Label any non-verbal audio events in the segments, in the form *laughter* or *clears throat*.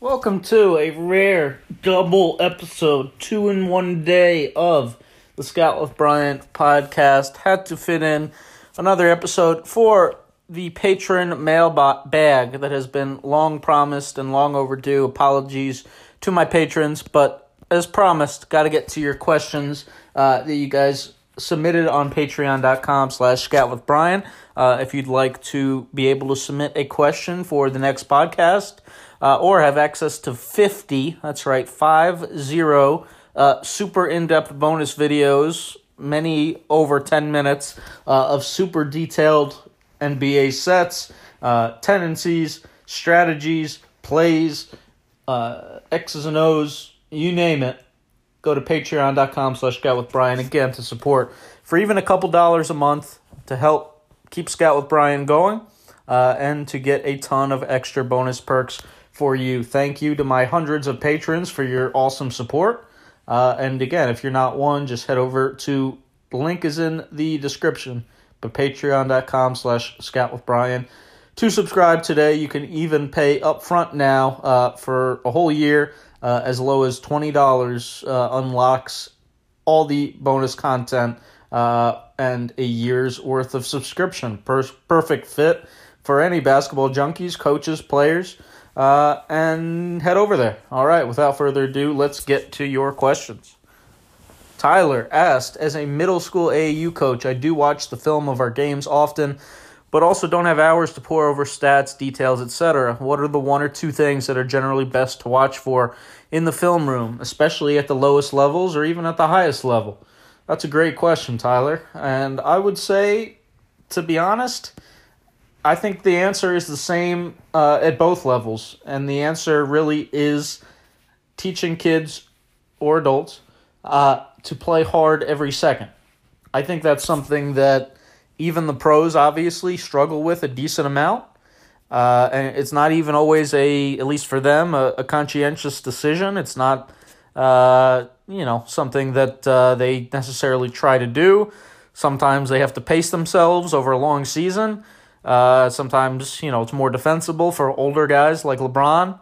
Welcome to a rare double episode, two in one day of the Scout with Bryan podcast. Had to fit in another episode for the patron mail bag that has been long promised and long overdue. Apologies to my patrons, but as promised, got to get to your questions uh, that you guys submitted on patreon.com slash scout with bryan uh, if you'd like to be able to submit a question for the next podcast uh, or have access to 50, that's right, 50 uh, super in depth bonus videos, many over 10 minutes uh, of super detailed NBA sets, uh, tendencies, strategies, plays, uh, X's and O's, you name it. Go to patreon.com slash scout with Bryan again to support for even a couple dollars a month to help keep Scout with Bryan going uh, and to get a ton of extra bonus perks for you. Thank you to my hundreds of patrons for your awesome support. Uh, and again, if you're not one, just head over to the link is in the description, but patreon.com slash scout with Bryan. To subscribe today, you can even pay upfront now uh, for a whole year. Uh, as low as $20 uh, unlocks all the bonus content uh, and a year's worth of subscription. Per- perfect fit for any basketball junkies, coaches, players uh, and head over there. All right, without further ado, let's get to your questions. Tyler asked, as a middle school AAU coach, I do watch the film of our games often, but also don't have hours to pour over stats, details, etc. What are the one or two things that are generally best to watch for in the film room, especially at the lowest levels or even at the highest level? That's a great question, Tyler. And I would say, to be honest, I think the answer is the same uh, at both levels, and the answer really is teaching kids or adults uh, to play hard every second. I think that's something that even the pros obviously struggle with a decent amount. Uh, and it's not even always a, at least for them, a, a conscientious decision. It's not, uh, you know, something that uh, they necessarily try to do. Sometimes they have to pace themselves over a long season. Uh, sometimes, you know, it's more defensible for older guys like LeBron.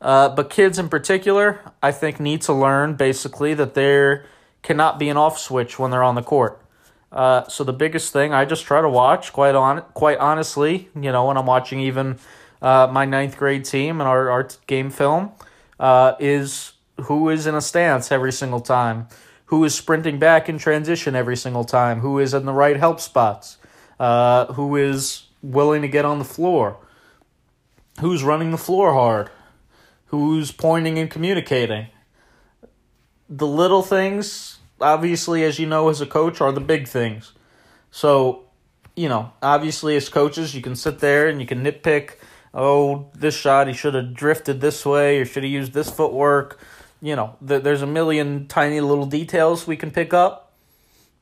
Uh, but kids in particular, I think, need to learn basically that there cannot be an off switch when they're on the court. Uh, so the biggest thing I just try to watch, quite on, quite honestly, you know, when I'm watching even uh, my ninth grade team and our, our game film, uh, is who is in a stance every single time, who is sprinting back in transition every single time, who is in the right help spots, uh, who is willing to get on the floor? Who's running the floor hard? Who's pointing and communicating? The little things, obviously, as you know as a coach, are the big things. So, you know, obviously, as coaches, you can sit there and you can nitpick oh, this shot, he should have drifted this way or should have used this footwork. You know, there's a million tiny little details we can pick up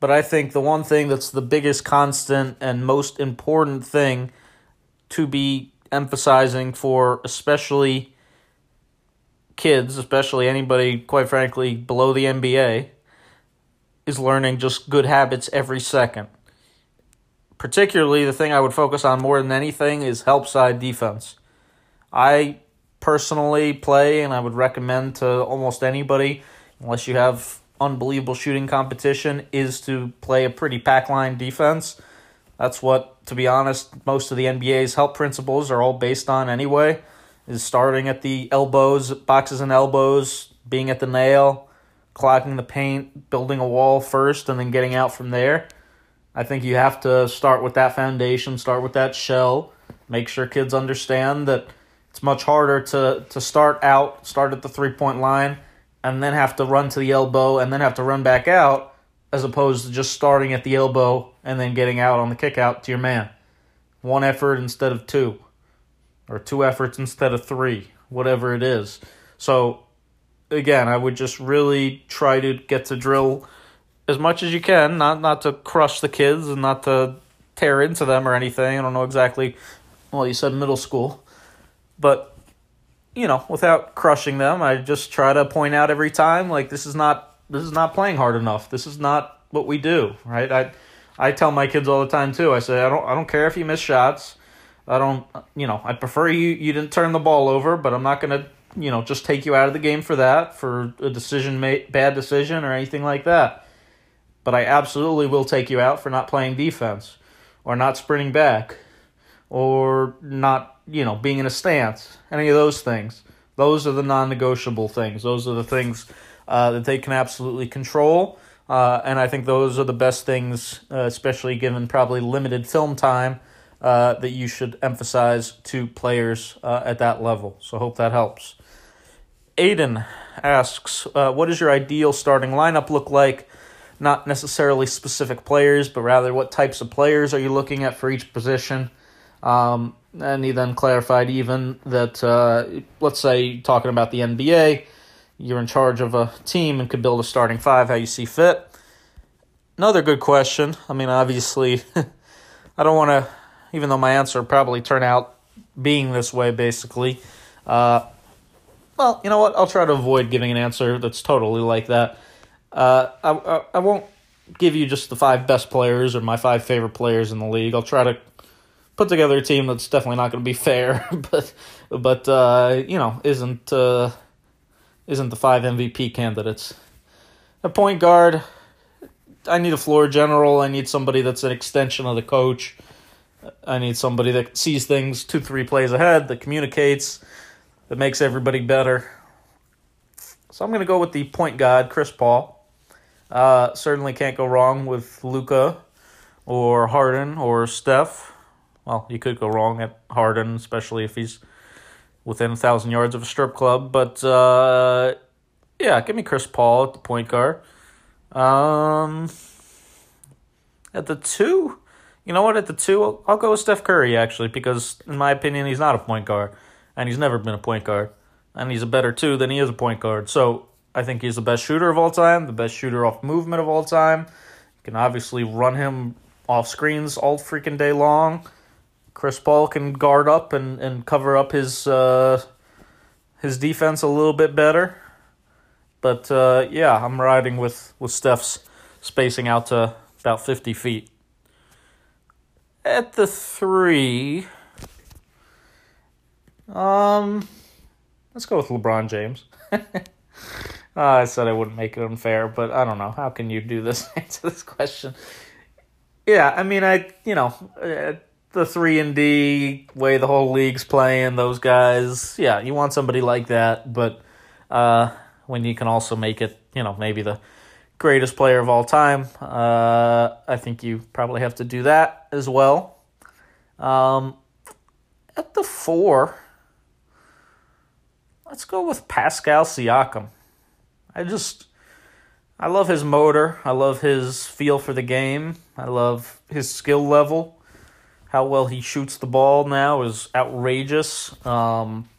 but I think the one thing that's the biggest constant and most important thing to be emphasizing for especially kids, especially anybody, quite frankly, below the NBA, is learning just good habits every second. Particularly, the thing I would focus on more than anything is help side defense. I personally play, and I would recommend to almost anybody, unless you have unbelievable shooting competition is to play a pretty pack line defense. That's what, to be honest, most of the NBA's help principles are all based on anyway. Is starting at the elbows, boxes and elbows, being at the nail, clogging the paint, building a wall first, and then getting out from there. I think you have to start with that foundation, start with that shell, make sure kids understand that it's much harder to, to start out, start at the three point line, and then have to run to the elbow and then have to run back out as opposed to just starting at the elbow and then getting out on the kick out to your man. One effort instead of two, or two efforts instead of three, whatever it is. So, again, I would just really try to get to drill as much as you can, not not to crush the kids and not to tear into them or anything. I don't know exactly. Well, you said middle school, but you know, without crushing them, I just try to point out every time like this is not this is not playing hard enough. This is not what we do, right? I I tell my kids all the time too. I say I don't I don't care if you miss shots. I don't you know, I prefer you you didn't turn the ball over, but I'm not going to you know, just take you out of the game for that, for a decision made bad decision or anything like that. But I absolutely will take you out for not playing defense or not sprinting back or not, you know, being in a stance. Any of those things. Those are the non-negotiable things. Those are the things uh, that they can absolutely control. Uh, and I think those are the best things, uh, especially given probably limited film time, uh, that you should emphasize to players uh, at that level. So, hope that helps. Aiden asks, uh, "What does your ideal starting lineup look like? Not necessarily specific players, but rather what types of players are you looking at for each position?" Um, and he then clarified even that, uh, let's say, talking about the NBA, you're in charge of a team and could build a starting five how you see fit. Another good question. I mean, obviously, *laughs* I don't want to, even though my answer probably turn out being this way, basically. Uh, well, you know what? I'll try to avoid giving an answer that's totally like that. Uh, I, I, I won't give you just the five best players or my five favorite players in the league. I'll try to put together a team that's definitely not going to be fair, *laughs* but but uh, you know isn't uh, isn't the five MVP candidates. A point guard, I need a floor general. I need somebody that's an extension of the coach. I need somebody that sees things two, three plays ahead, that communicates, that makes everybody better. So I'm going to go with the point guard, Chris Paul. Uh, certainly can't go wrong with Luka or Harden or Steph. Well, you could go wrong at Harden, especially if he's within a thousand yards of a strip club. But uh, yeah, give me Chris Paul at the point guard. Um, at the two, you know what? At the two, I'll, I'll go with Steph Curry actually because in my opinion, he's not a point guard, and he's never been a point guard, and he's a better two than he is a point guard. So I think he's the best shooter of all time, the best shooter off movement of all time. You can obviously run him off screens all freaking day long. Chris Paul can guard up and, and cover up his uh, his defense a little bit better. But uh, yeah, I'm riding with, with Steph's spacing out to about 50 feet. At the three, um, let's go with LeBron James. uh, *laughs* I said I wouldn't make it unfair, but I don't know. How can you do this? *laughs* Answer this question. Yeah, I mean, I you know. Uh, the three and D way the whole league's playing, those guys, yeah, you want somebody like that, but uh, when you can also make it, you know, maybe the greatest player of all time, uh, I think you probably have to do that as well. Um, at the four, let's go with Pascal Siakam. I just, I love his motor. I love his feel for the game. I love his skill level how well he shoots the ball now is outrageous. Um,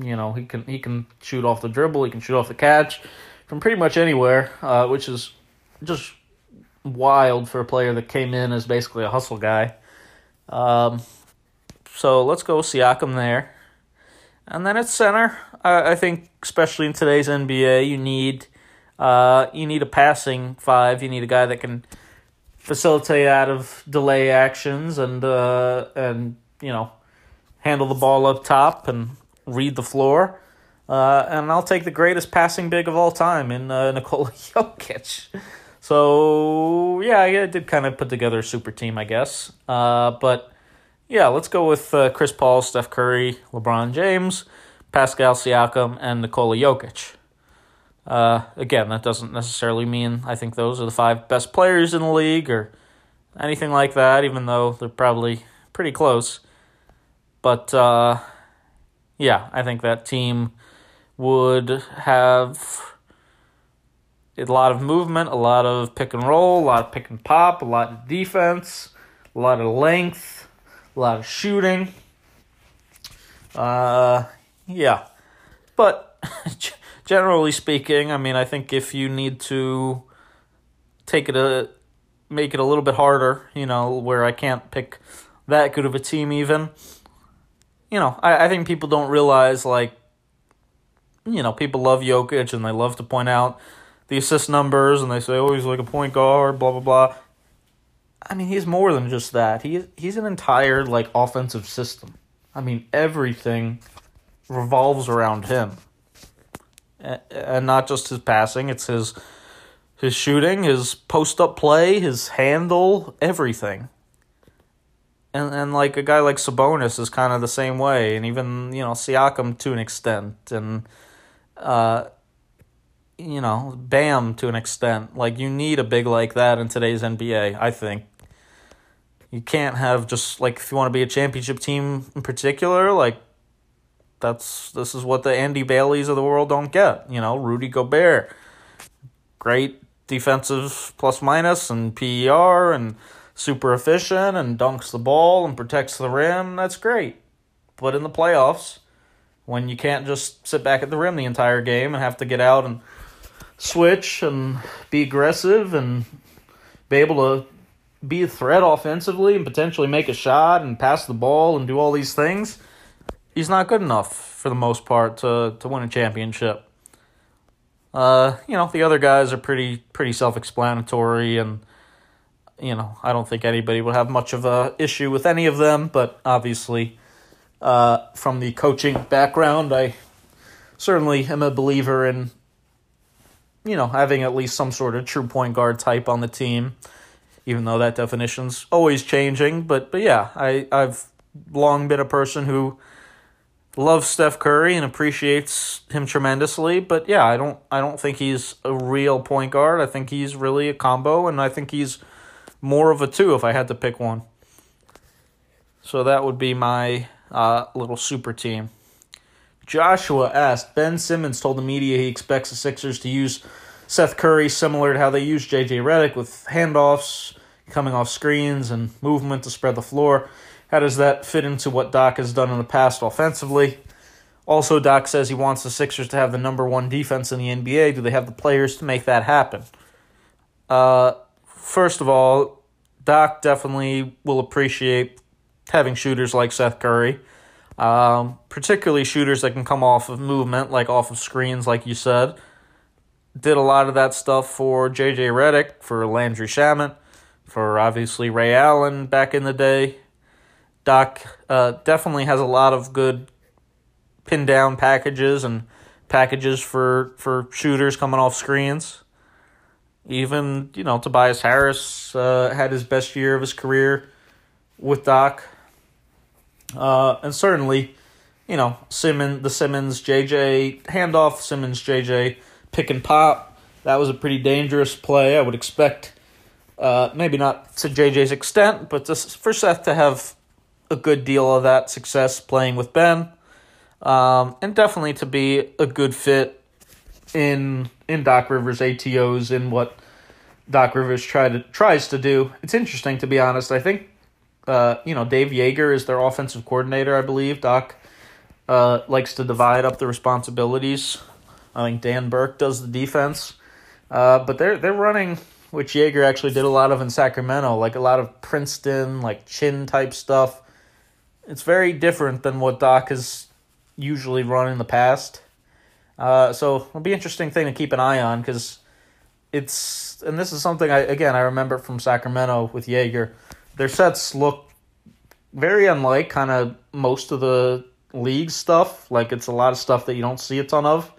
you know, he can he can shoot off the dribble, he can shoot off the catch from pretty much anywhere, uh, which is just wild for a player that came in as basically a hustle guy. Um, so let's go Siakam there. And then at center, I, I think especially in today's NBA, you need uh, you need a passing five. You need a guy that can facilitate out of delay actions and uh, and you know handle the ball up top and read the floor. Uh, and I'll take the greatest passing big of all time in uh, Nikola *laughs* Jokic. So yeah, I did kind of put together a super team, I guess. Uh, but yeah, let's go with uh, Chris Paul, Steph Curry, LeBron James, Pascal Siakam, and Nikola Jokic. Uh, again, that doesn't necessarily mean I think those are the five best players in the league or anything like that, even though they're probably pretty close. But uh, yeah, I think that team would have a lot of movement, a lot of pick and roll, a lot of pick and pop, a lot of defense, a lot of length, a lot of shooting. Uh, yeah, but *laughs* generally speaking, I mean, I think if you need to take it a make it a little bit harder, you know, where I can't pick that good of a team even. You know, I, I think people don't realize like you know, people love Jokic and they love to point out the assist numbers and they say, Oh, he's like a point guard, blah blah blah. I mean, he's more than just that. He he's an entire like offensive system. I mean, everything revolves around him. And not just his passing, it's his his shooting, his post up play, his handle, everything. And and like a guy like Sabonis is kind of the same way, and even you know Siakam to an extent, and uh, you know Bam to an extent. Like you need a big like that in today's NBA. I think you can't have just like if you want to be a championship team in particular, like that's this is what the Andy Baileys of the world don't get. You know, Rudy Gobert, great defensive plus minus and PER and super efficient and dunks the ball and protects the rim. That's great. But in the playoffs, when you can't just sit back at the rim the entire game and have to get out and switch and be aggressive and be able to be a threat offensively and potentially make a shot and pass the ball and do all these things, he's not good enough for the most part to, to win a championship. Uh, you know, the other guys are pretty pretty self-explanatory and you know, I don't think anybody would have much of a issue with any of them, but obviously uh, from the coaching background, I certainly am a believer in you know, having at least some sort of true point guard type on the team, even though that definition's always changing, but but yeah, I I've long been a person who loves Steph Curry and appreciates him tremendously, but yeah, I don't I don't think he's a real point guard. I think he's really a combo and I think he's more of a two if I had to pick one. So that would be my uh, little super team. Joshua asked Ben Simmons told the media he expects the Sixers to use Seth Curry similar to how they used JJ Redick with handoffs, coming off screens, and movement to spread the floor. How does that fit into what Doc has done in the past offensively? Also, Doc says he wants the Sixers to have the number one defense in the NBA. Do they have the players to make that happen? Uh, first of all, Doc definitely will appreciate having shooters like Seth Curry, um, particularly shooters that can come off of movement, like off of screens, like you said. Did a lot of that stuff for J.J. Redick, for Landry Shamet, for obviously Ray Allen back in the day. Doc uh, definitely has a lot of good pin down packages and packages for, for shooters coming off screens. Even, you know, Tobias Harris uh, had his best year of his career with Doc. Uh, and certainly, you know, Simmons, the Simmons JJ handoff, Simmons JJ pick and pop. That was a pretty dangerous play. I would expect, uh, maybe not to JJ's extent, but just for Seth to have a good deal of that success playing with Ben, um, and definitely to be a good fit in in Doc Rivers ATOs in what Doc Rivers try to tries to do. It's interesting to be honest. I think uh, you know Dave Joerger is their offensive coordinator. I believe Doc uh, likes to divide up the responsibilities. I think Dan Burke does the defense, uh, but they're they're running which Joerger actually did a lot of in Sacramento, like a lot of Princeton, like chin type stuff. It's very different than what Doc has usually run in the past. Uh, so it'll be an interesting thing to keep an eye on because it's and this is something I again I remember from Sacramento with Joerger. Their sets look very unlike kind of most of the league stuff. Like it's a lot of stuff that you don't see a ton of.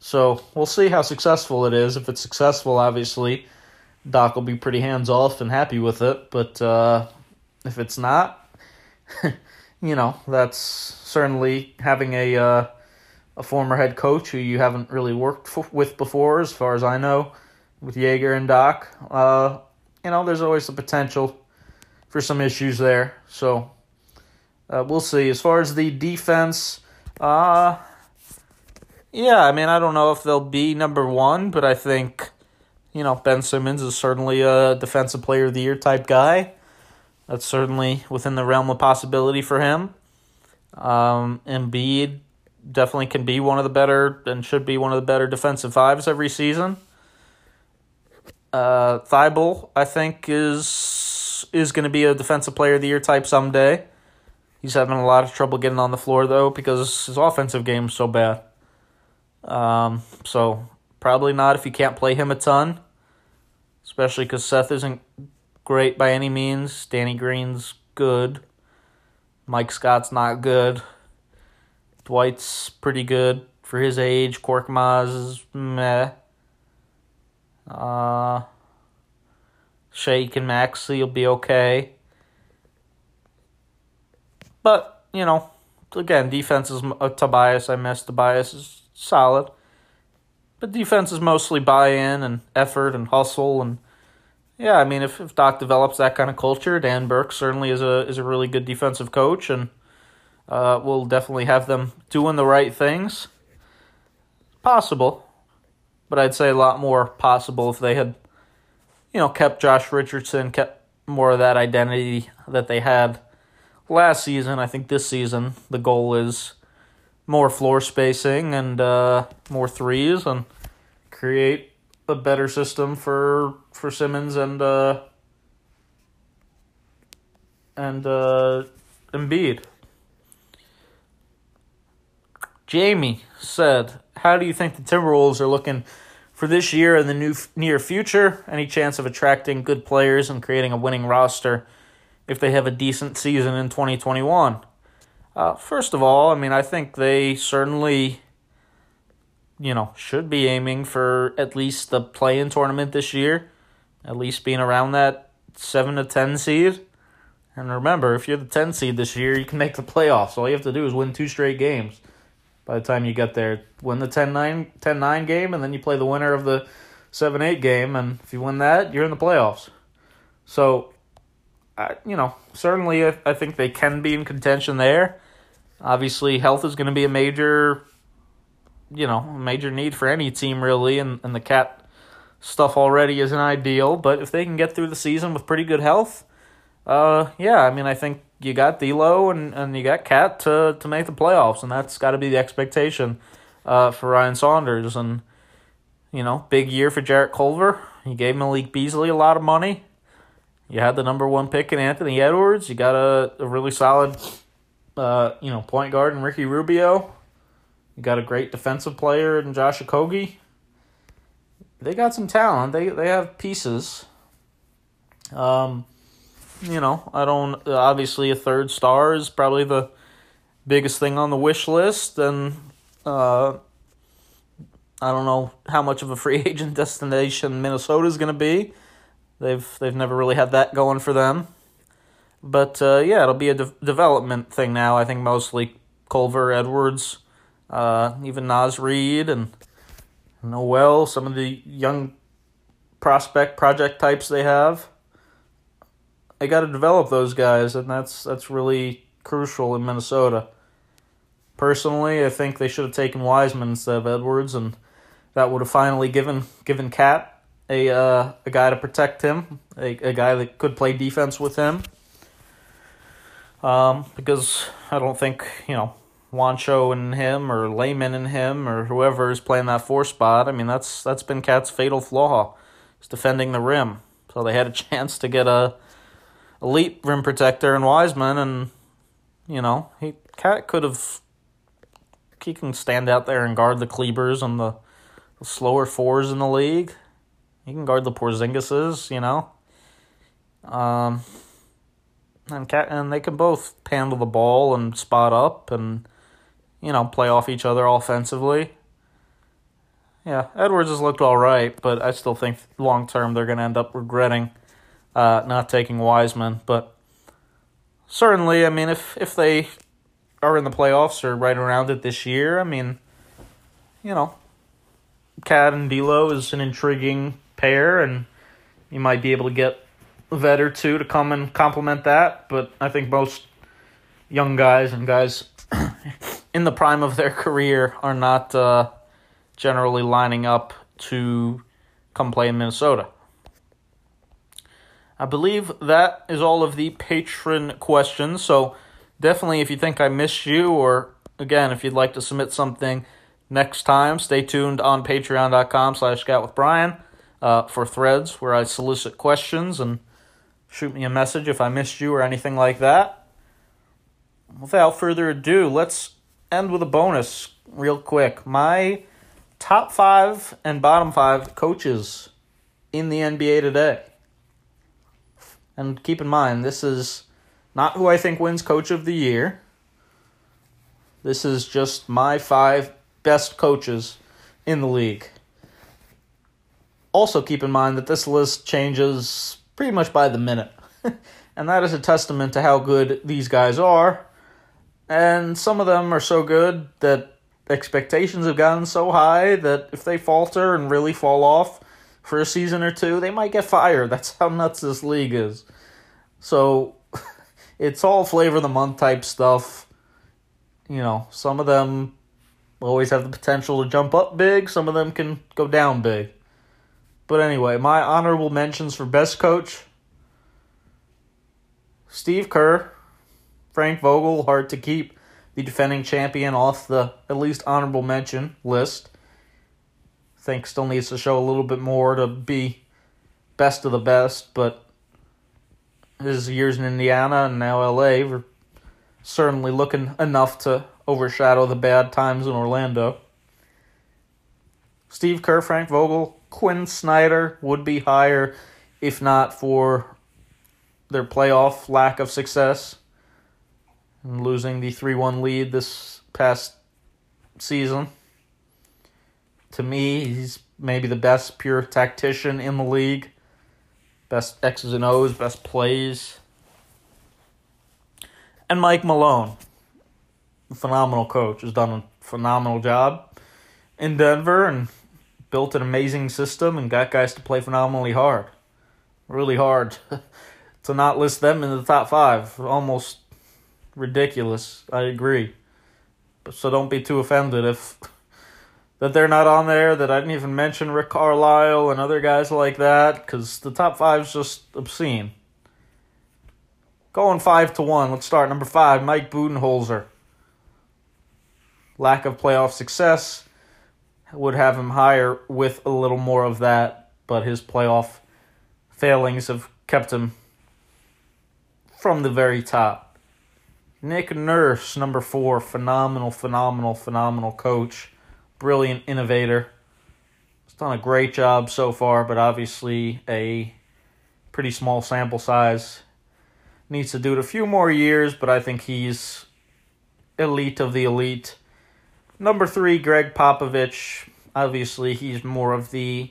So we'll see how successful it is. If it's successful, obviously, Doc will be pretty hands off and happy with it. But uh, if it's not, *laughs* you know, that's certainly having a uh, a former head coach who you haven't really worked f- with before, as far as I know, with Joerger and Doc. Uh, you know, there's always the potential for some issues there. So uh, we'll see. As far as the defense, uh, yeah, I mean, I don't know if they'll be number one, but I think, you know, Ben Simmons is certainly a defensive player of the year type guy. That's certainly within the realm of possibility for him. Um, Embiid definitely can be one of the better and should be one of the better defensive fives every season. Uh, Thybulle, I think, is is going to be a defensive player of the year type someday. He's having a lot of trouble getting on the floor though because his offensive game is so bad. Um, so probably not if you can't play him a ton, especially because Seth isn't great by any means. Danny Green's good. Mike Scott's not good. Dwight's pretty good for his age. Korkmaz is meh. Uh, Shake and Maxey will be okay. But, you know, again, defense is uh, Tobias. I missed Tobias is solid. But defense is mostly buy in and effort and hustle and yeah, I mean if, if Doc develops that kind of culture, Dan Burke certainly is a is a really good defensive coach and uh, we'll definitely have them doing the right things. Possible. But I'd say a lot more possible if they had, you know, kept Josh Richardson, kept more of that identity that they had last season. I think this season the goal is more floor spacing and uh, more threes and create a better system for for Simmons and uh, and uh, Embiid. Jamie said, "How do you think the Timberwolves are looking for this year and the new near future? Any chance of attracting good players and creating a winning roster if they have a decent season in 2021?" Uh, first of all, I mean, I think they certainly, you know, should be aiming for at least the play-in tournament this year, at least being around that seven to ten seed. And remember, if you're the 10 seed this year, you can make the playoffs. All you have to do is win two straight games by the time you get there. Win the 10-9, 10-9 game, and then you play the winner of the 7-8 game, and if you win that, you're in the playoffs. So, I, you know, certainly I, I think they can be in contention there. Obviously, health is going to be a major, you know, major need for any team, really, and, and the KAT stuff already isn't ideal, but if they can get through the season with pretty good health, uh, yeah, I mean, I think you got D'Lo and, and you got KAT to to make the playoffs, and that's got to be the expectation uh, for Ryan Saunders. And you know, big year for Jarrett Culver. You gave Malik Beasley a lot of money. You had the number one pick in Anthony Edwards. You got a, a really solid, uh, you know, point guard in Ricky Rubio. You got a great defensive player in Josh Okogie. They got some talent. They they have pieces. Um, you know, I don't. Obviously, a third star is probably the biggest thing on the wish list, and uh, I don't know how much of a free *laughs* agent destination Minnesota is going to be. They've they've never really had that going for them, but uh, yeah, it'll be a de- development thing now. I think mostly Culver, Edwards, uh, even Naz Reid, and Nowell, some of the young prospect project types they have they got to develop those guys, and that's that's really crucial in Minnesota. Personally, I think they should have taken Wiseman instead of Edwards, and that would have finally given given KAT a uh, a guy to protect him, a, a guy that could play defense with him. Um, because I don't think you know Juancho and him or Layman and him or whoever is playing that four spot. I mean that's that's been KAT's fatal flaw, is defending the rim. So they had a *laughs* chance to get a elite rim protector in Wiseman, and you know he KAT could have. He can stand out there and guard the Klebers and the, the slower fours in the league. He can guard the Porzingises, you know. Um, and KAT and they can both handle the ball and spot up and you know play off each other offensively. Yeah, Edwards has looked all right, but I still think long term they're going to end up regretting uh, not taking Wiseman. But certainly, I mean, if if they are in the playoffs or right around it this year, I mean, you know, KAT and D'Lo is an intriguing pair, and you might be able to get a vet or two to come and complement that. But I think most young guys and guys *clears throat* in the prime of their *laughs* career are not uh, generally lining up to come play in Minnesota. I believe that is all of the patron questions. So definitely, if you think I missed you, or again, if you'd like to submit something next time, stay tuned on patreon.com slash scout with Bryan uh, for threads where I solicit questions and shoot me a message if I missed you or anything like that. Without further ado, let's end with a bonus real quick. My top five and bottom five coaches in the NBA today. And keep in mind, this is not who I think wins Coach of the Year. This is just my five best coaches in the league. Also, keep in mind that this list changes pretty much by the minute. *laughs* and that is a testament to how good these guys are. And some of them are so good that expectations have gotten so high that if they falter and really fall off for a season or two, they might get fired. *laughs* That's how nuts this league is. So *laughs* it's all flavor of the month type stuff. You know, some of them always have the potential to jump up big, some of them can go down big. But anyway, my honorable mentions for best coach Steve Kerr, Frank Vogel, hard to keep the defending champion off the at least honorable mention list. think still needs to show a little bit more to be best of the best, but his years in Indiana and now LA were certainly looking enough to overshadow the bad times in Orlando. Steve Kerr, Frank Vogel, Quin Snyder would be higher if not for their playoff lack of success and losing the 3 1 lead this past season. To me, he's maybe the best pure tactician in the league best X's and O's, best plays. And Mike Malone, phenomenal coach, has done a phenomenal job in Denver and built an amazing system and got guys to play phenomenally hard. Really hard *laughs* to not list them in the top five. Almost ridiculous. I agree. So don't be too offended if *laughs* that they're not on there, that I didn't even mention Rick Carlisle and other guys like that, because the top five is just obscene. Going five to one. Let's start number five. Mike Budenholzer. Lack of playoff success would have him higher with a little more of that, but his playoff failings have kept him from the very top. Nick Nurse, number four, phenomenal, phenomenal, phenomenal coach brilliant innovator. He's done a great job so far, but obviously a pretty small sample size. Needs to do it a few more years, but I think he's elite of the elite. Number three, Gregg Popovich. Obviously, he's more of the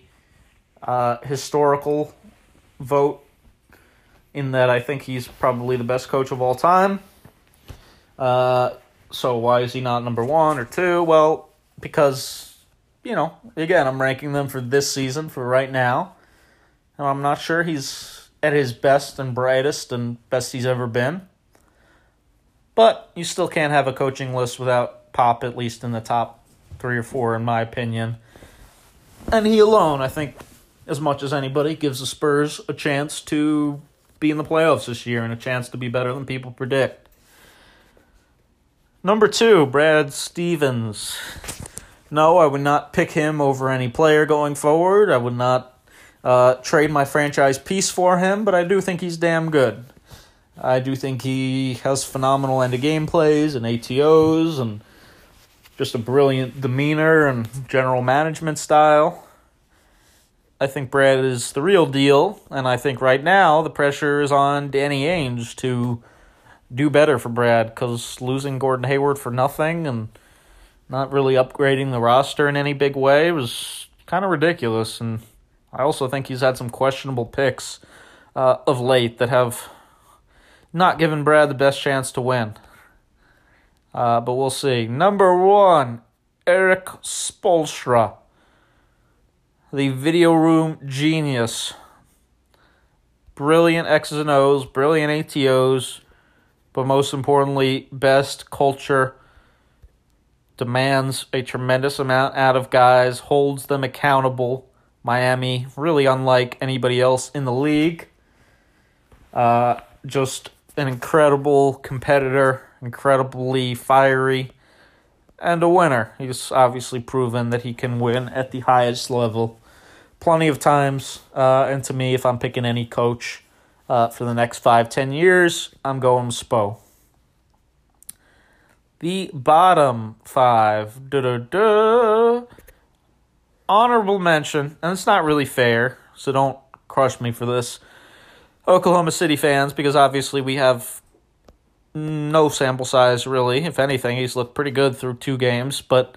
uh, historical vote in that I think he's probably the best coach of all time. Uh, so why is he not number one or two? Well, because, you know, again, I'm ranking them for this season, for right now. And I'm not sure he's at his best and brightest and best he's ever been. But you still can't have a coaching list without Pop, at least in the top three or four, in my opinion. And he alone, I think, as much as anybody, gives the Spurs a chance to be in the playoffs this year and a chance to be better than people predict. Number two, Brad Stevens. No, I would not pick him over any player going forward. I would not uh, trade my franchise piece for him, but I do think he's damn good. I do think he has phenomenal end of game plays and ATOs and just a brilliant demeanor and general management style. I think Brad is the real deal, and I think right now the pressure is on Danny Ainge to do better for Brad because losing Gordon Hayward for nothing and not really upgrading the roster in any big way was kind of ridiculous. And I also think he's had some questionable picks uh, of late that have not given Brad the best chance to win. Uh, but we'll see. Number one, Erik Spoelstra, the video room genius. Brilliant X's and O's, brilliant ATOs, but most importantly, best culture demands a tremendous amount out of guys, holds them accountable. Miami, really unlike anybody else in the league. Uh, just an incredible competitor, incredibly fiery, and a winner. He's obviously proven that he can win at the highest level plenty of times. Uh, and to me, if I'm picking any coach uh, for the next five, ten years, I'm going Spo. The bottom five. Da-da-da. Honorable mention, and it's not really fair, so don't crush me for this. Oklahoma City fans, because obviously we have no sample size really. If anything, he's looked pretty good through two games, but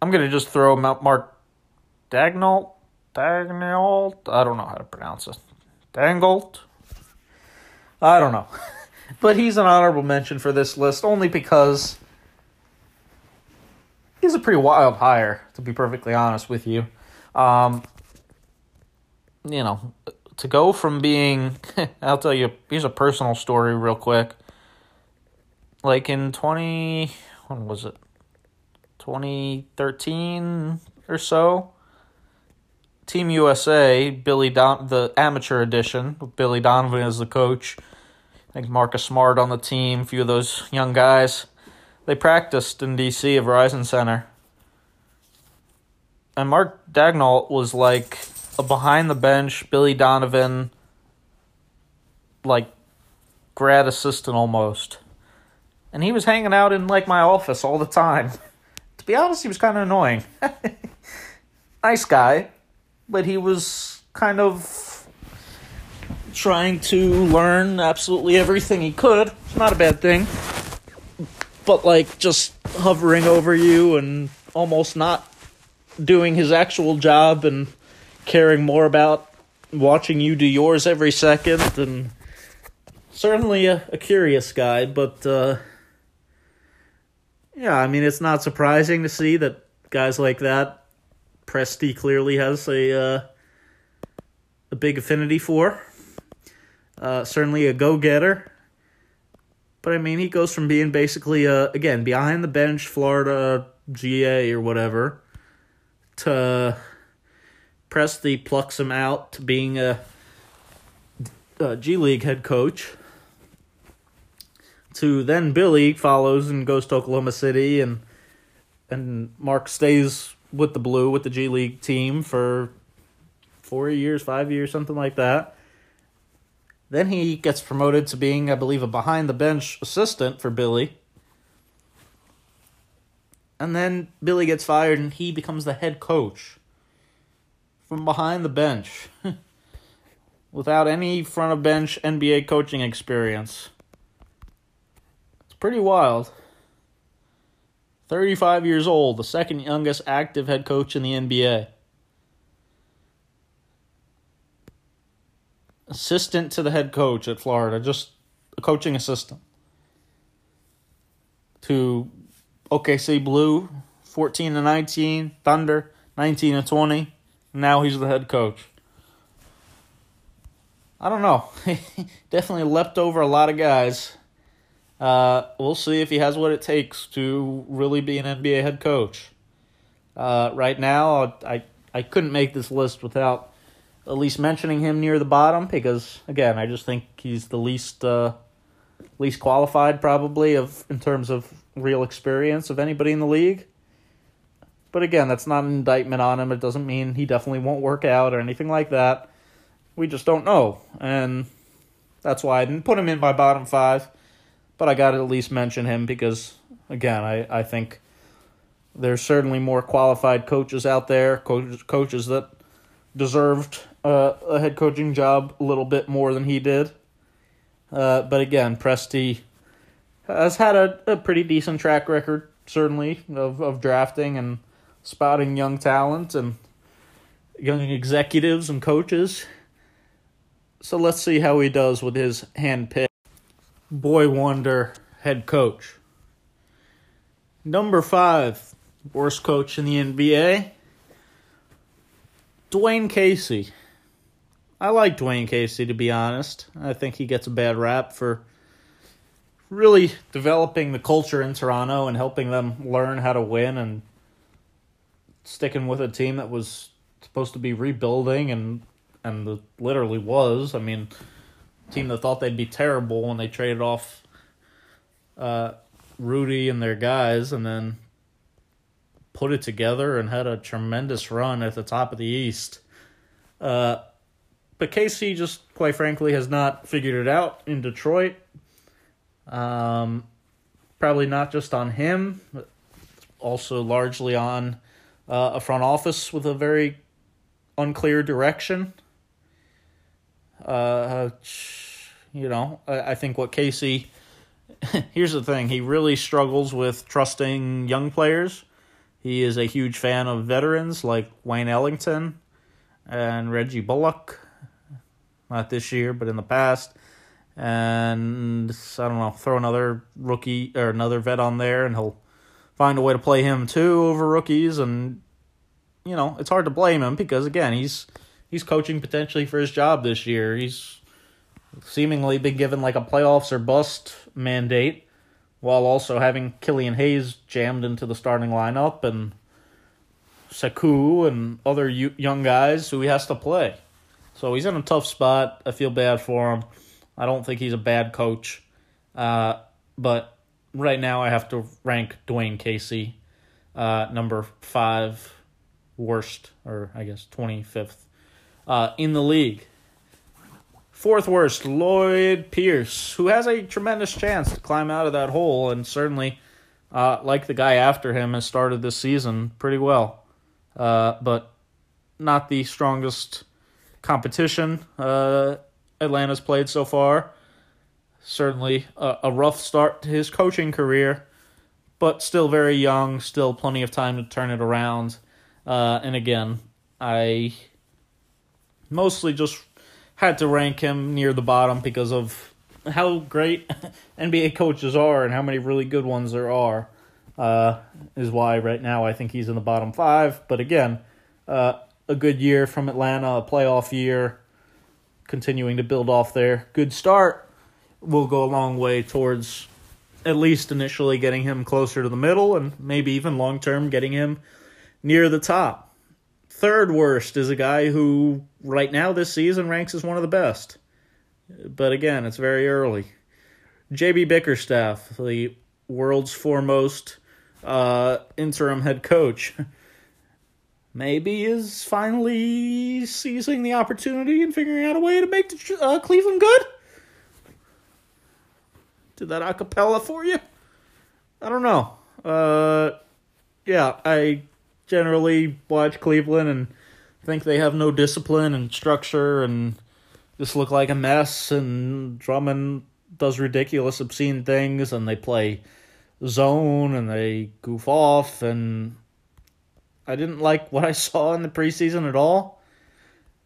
I'm gonna just throw him out Mark Daigneault. Daigneault? I don't know how to pronounce it. Dangolt? I don't know. *laughs* but he's an honorable mention for this list only because he's a pretty wild hire, to be perfectly honest with you. Um, you know, to go from being, *laughs* I'll tell you, here's a personal story real quick. Like in 20, when was it? 2013 or so. Team USA, Billy Don, the amateur edition, with Billy Donovan as the coach. I think Marcus Smart on the team, a few of those young guys. They practiced in DC at Verizon Center. And Mark Daigneault was like a behind the bench Billy Donovan, like grad assistant almost. And he was hanging out in like my office all the time. *laughs* to be honest, he was kind of annoying. *laughs* nice guy, but he was kind of trying to learn absolutely everything he could. It's not a bad thing. But like just hovering over you and almost not doing his actual job and caring more about watching you do yours every second and certainly a, a curious guy, but uh, yeah, I mean it's not surprising to see that guys like that Presti clearly has a uh, a big affinity for. Uh, certainly a go getter. But I mean, he goes from being basically, a, again, behind the bench Florida GA or whatever to Presti plucks him out to being a, a G League head coach. To then Billy follows and goes to Oklahoma City, and and Mark stays with the Blue with the G League team for four years, five years, something like that. Then he gets promoted to being, I believe, a behind the bench assistant for Billy. And then Billy gets fired and he becomes the head coach from behind the bench *laughs* without any front of bench NBA coaching experience. It's pretty wild. 35 years old, the second youngest active head coach in the NBA. Assistant to the head coach at Florida, just a coaching assistant. To OKC Blue, 14 to 19, Thunder, 19 to 20. Now he's the head coach. I don't know. *laughs* Definitely leapt over a lot of guys. Uh, we'll see if he has what it takes to really be an NBA head coach. Uh, right now, I I couldn't make this list without at least mentioning him near the bottom because again, I just think he's the least uh, least qualified probably of in terms of real experience of anybody in the league. But again, that's not an indictment on him. It doesn't mean he definitely won't work out or anything like that. We just don't know. And that's why I didn't put him in my bottom five. But I got to at least mention him because, again, I, I think there's certainly more qualified coaches out there, coaches, coaches that deserved uh, a head coaching job a little bit more than he did. Uh, but again, Presti has had a, a pretty decent track record, certainly, of, of drafting and spotting young talent and young executives and coaches. So let's see how he does with his handpicked boy wonder head coach. Number five, worst coach in the NBA, Dwane Casey. I like Dwane Casey, to be honest. I think he gets a bad rap for really developing the culture in Toronto and helping them learn how to win and sticking with a team that was supposed to be rebuilding and and the, literally was. I mean, team that thought they'd be terrible when they traded off uh, Rudy and their guys, and then put it together and had a tremendous run at the top of the East. Uh, but Casey just, quite frankly, has not figured it out in Detroit. Um, probably not just on him, but also largely on uh, a front office with a very unclear direction. Uh, you know, I, I think what Casey *laughs* here's the thing he really struggles with trusting young players. He is a huge fan of veterans like Wayne Ellington and Reggie Bullock. Not this year, but in the past. And I don't know, throw another rookie or another vet on there, and he'll find a way to play him too over rookies. And you know, it's hard to blame him because again, he's he's coaching potentially for his job this year. He's seemingly been given like a playoffs or bust mandate while also having Killian Hayes jammed into the starting lineup and Sekou and other young guys who he has to play. So he's in a tough spot. I feel bad for him. I don't think he's a bad coach. Uh, but right now I have to rank Dwane Casey uh, number five worst, or I guess 25th uh, in the league. Fourth worst, Lloyd Pierce, who has a tremendous chance to climb out of that hole and certainly, uh, like the guy after him, has started this season pretty well. Uh, but not the strongest competition uh, Atlanta's played so far. Certainly a, a rough start to his coaching career, but still very young, still plenty of time to turn it around. Uh, and again, I mostly just had to rank him near the bottom because of how great *laughs* NBA coaches are and how many really good ones there are. Uh, is why right now I think he's in the bottom five. But again, uh, a good year from Atlanta, a playoff year, continuing to build off there. Good start will go a long way towards at least initially getting him closer to the middle and maybe even long term getting him near the top. Third worst is a guy who, right now this season, ranks as one of the best. But again, it's very early. JB Bickerstaff, the world's foremost uh, interim head coach, *laughs* maybe is finally seizing the opportunity and figuring out a way to make the, uh, Cleveland good. Did that acapella for you? I don't know. Uh, yeah, I generally watch Cleveland and think they have no discipline and structure and just look like a mess. And Drummond does ridiculous, obscene things, and they play zone and they goof off. And I didn't like what I *laughs* saw in the preseason at all.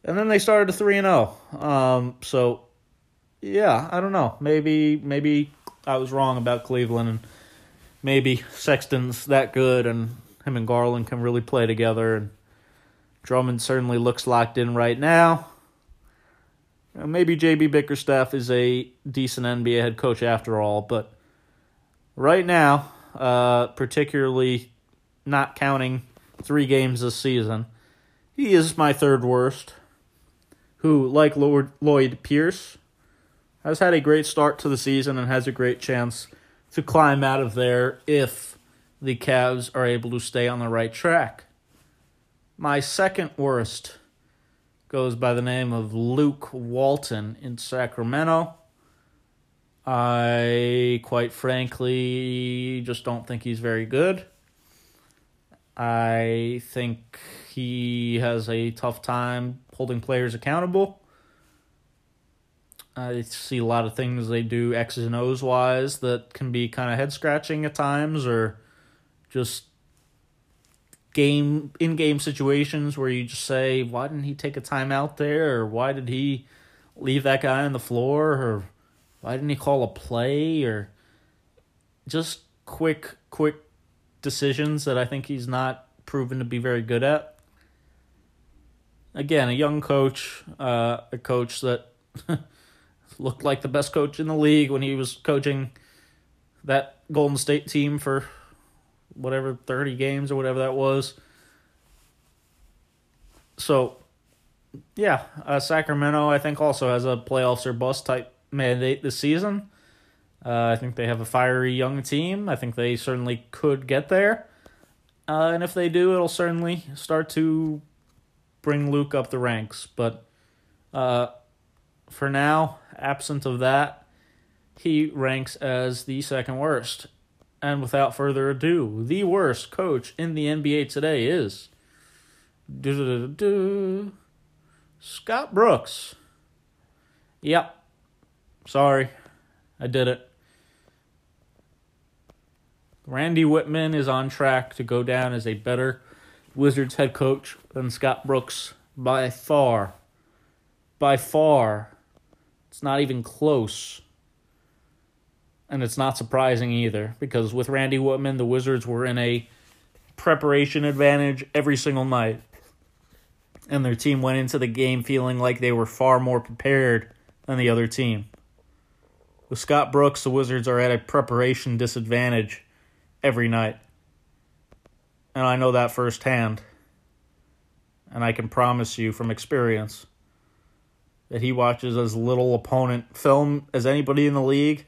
And then they started a three and zero. Oh. Um, so yeah, I don't know. Maybe maybe I was wrong about Cleveland, and maybe Sexton's that good, and him and Garland can really play together. And Drummond certainly looks locked in right now. Maybe JB Bickerstaff is a decent NBA head coach after all, but right now, uh, particularly not counting three games this season, he is my third worst. Who, like Lord Lloyd Pierce, has had a great start to the season and has a great chance to climb out of there if the Cavs are able to stay on the right track. My second worst goes by the name of Luke Walton in Sacramento. I quite frankly just don't think he's very good. I think he has a tough time holding players accountable. I see a lot of things they do X's and O's wise that can be kind of head scratching at times or just game in game situations where you just say, why didn't he take a timeout there, or why did he leave that guy on the floor, or why didn't he call a play, or just quick, quick decisions that I think he's not proven to be very good at. Again, a young coach, uh, a coach that *laughs* looked like the best coach in the league when he was coaching that Golden State team for whatever 30 games or whatever that was. So, yeah, uh, Sacramento I think also has a playoffs or bust type mandate this season. Uh, I think they have a fiery young team. I think they certainly could get there. Uh, and if they do, it'll certainly start to bring Luke up the ranks. But uh, for now, absent of that, he ranks as the second worst. And without further ado, the worst coach in the NBA today is Scott Brooks. Yep. Sorry. I did it. Randy Wittman is on track to go down as a better Wizards head coach than Scott Brooks by far. By far. It's not even close. And it's not surprising either, because with Randy Wittman, the Wizards were in a preparation advantage every single night. And their team went into the game feeling like they were far more prepared than the other team. With Scott Brooks, the Wizards are at a preparation disadvantage every night. And I know that firsthand. And I can promise you from experience that he watches as little opponent film as anybody in the league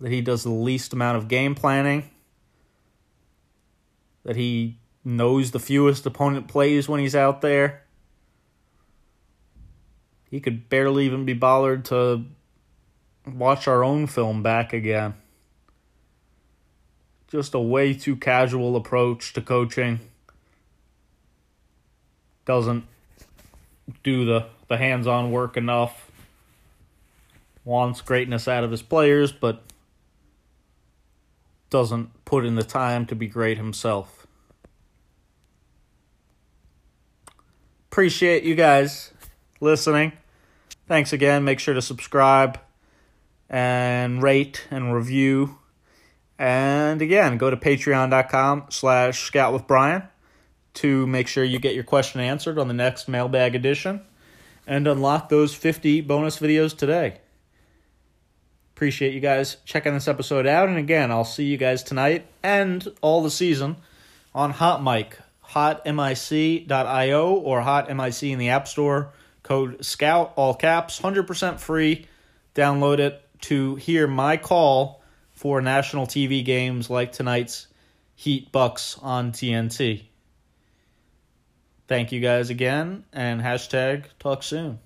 that he does the least amount of game planning, that he knows the fewest opponent plays when he's out there. He could barely even be bothered to watch our own film back again. Just a way too casual approach to coaching. Doesn't do the, the hands on work enough. Wants greatness out of his players, but doesn't put in the time to be great himself. Appreciate you guys listening. Thanks again. Make sure to subscribe and rate and review. And again, go to patreon.com slash scout with Bryan to make sure you get your question answered on the next mailbag edition and unlock those 50 bonus videos today. Appreciate you guys checking this episode out. And again, I'll see you guys tonight and all the season on Hot Mic, hotmic.io or hotmic in the App Store. Code SCOUT, all caps, 100% free. Download it to hear my call for national TV games like tonight's Heat Bucks on TNT. Thank you guys again, and hashtag talk soon.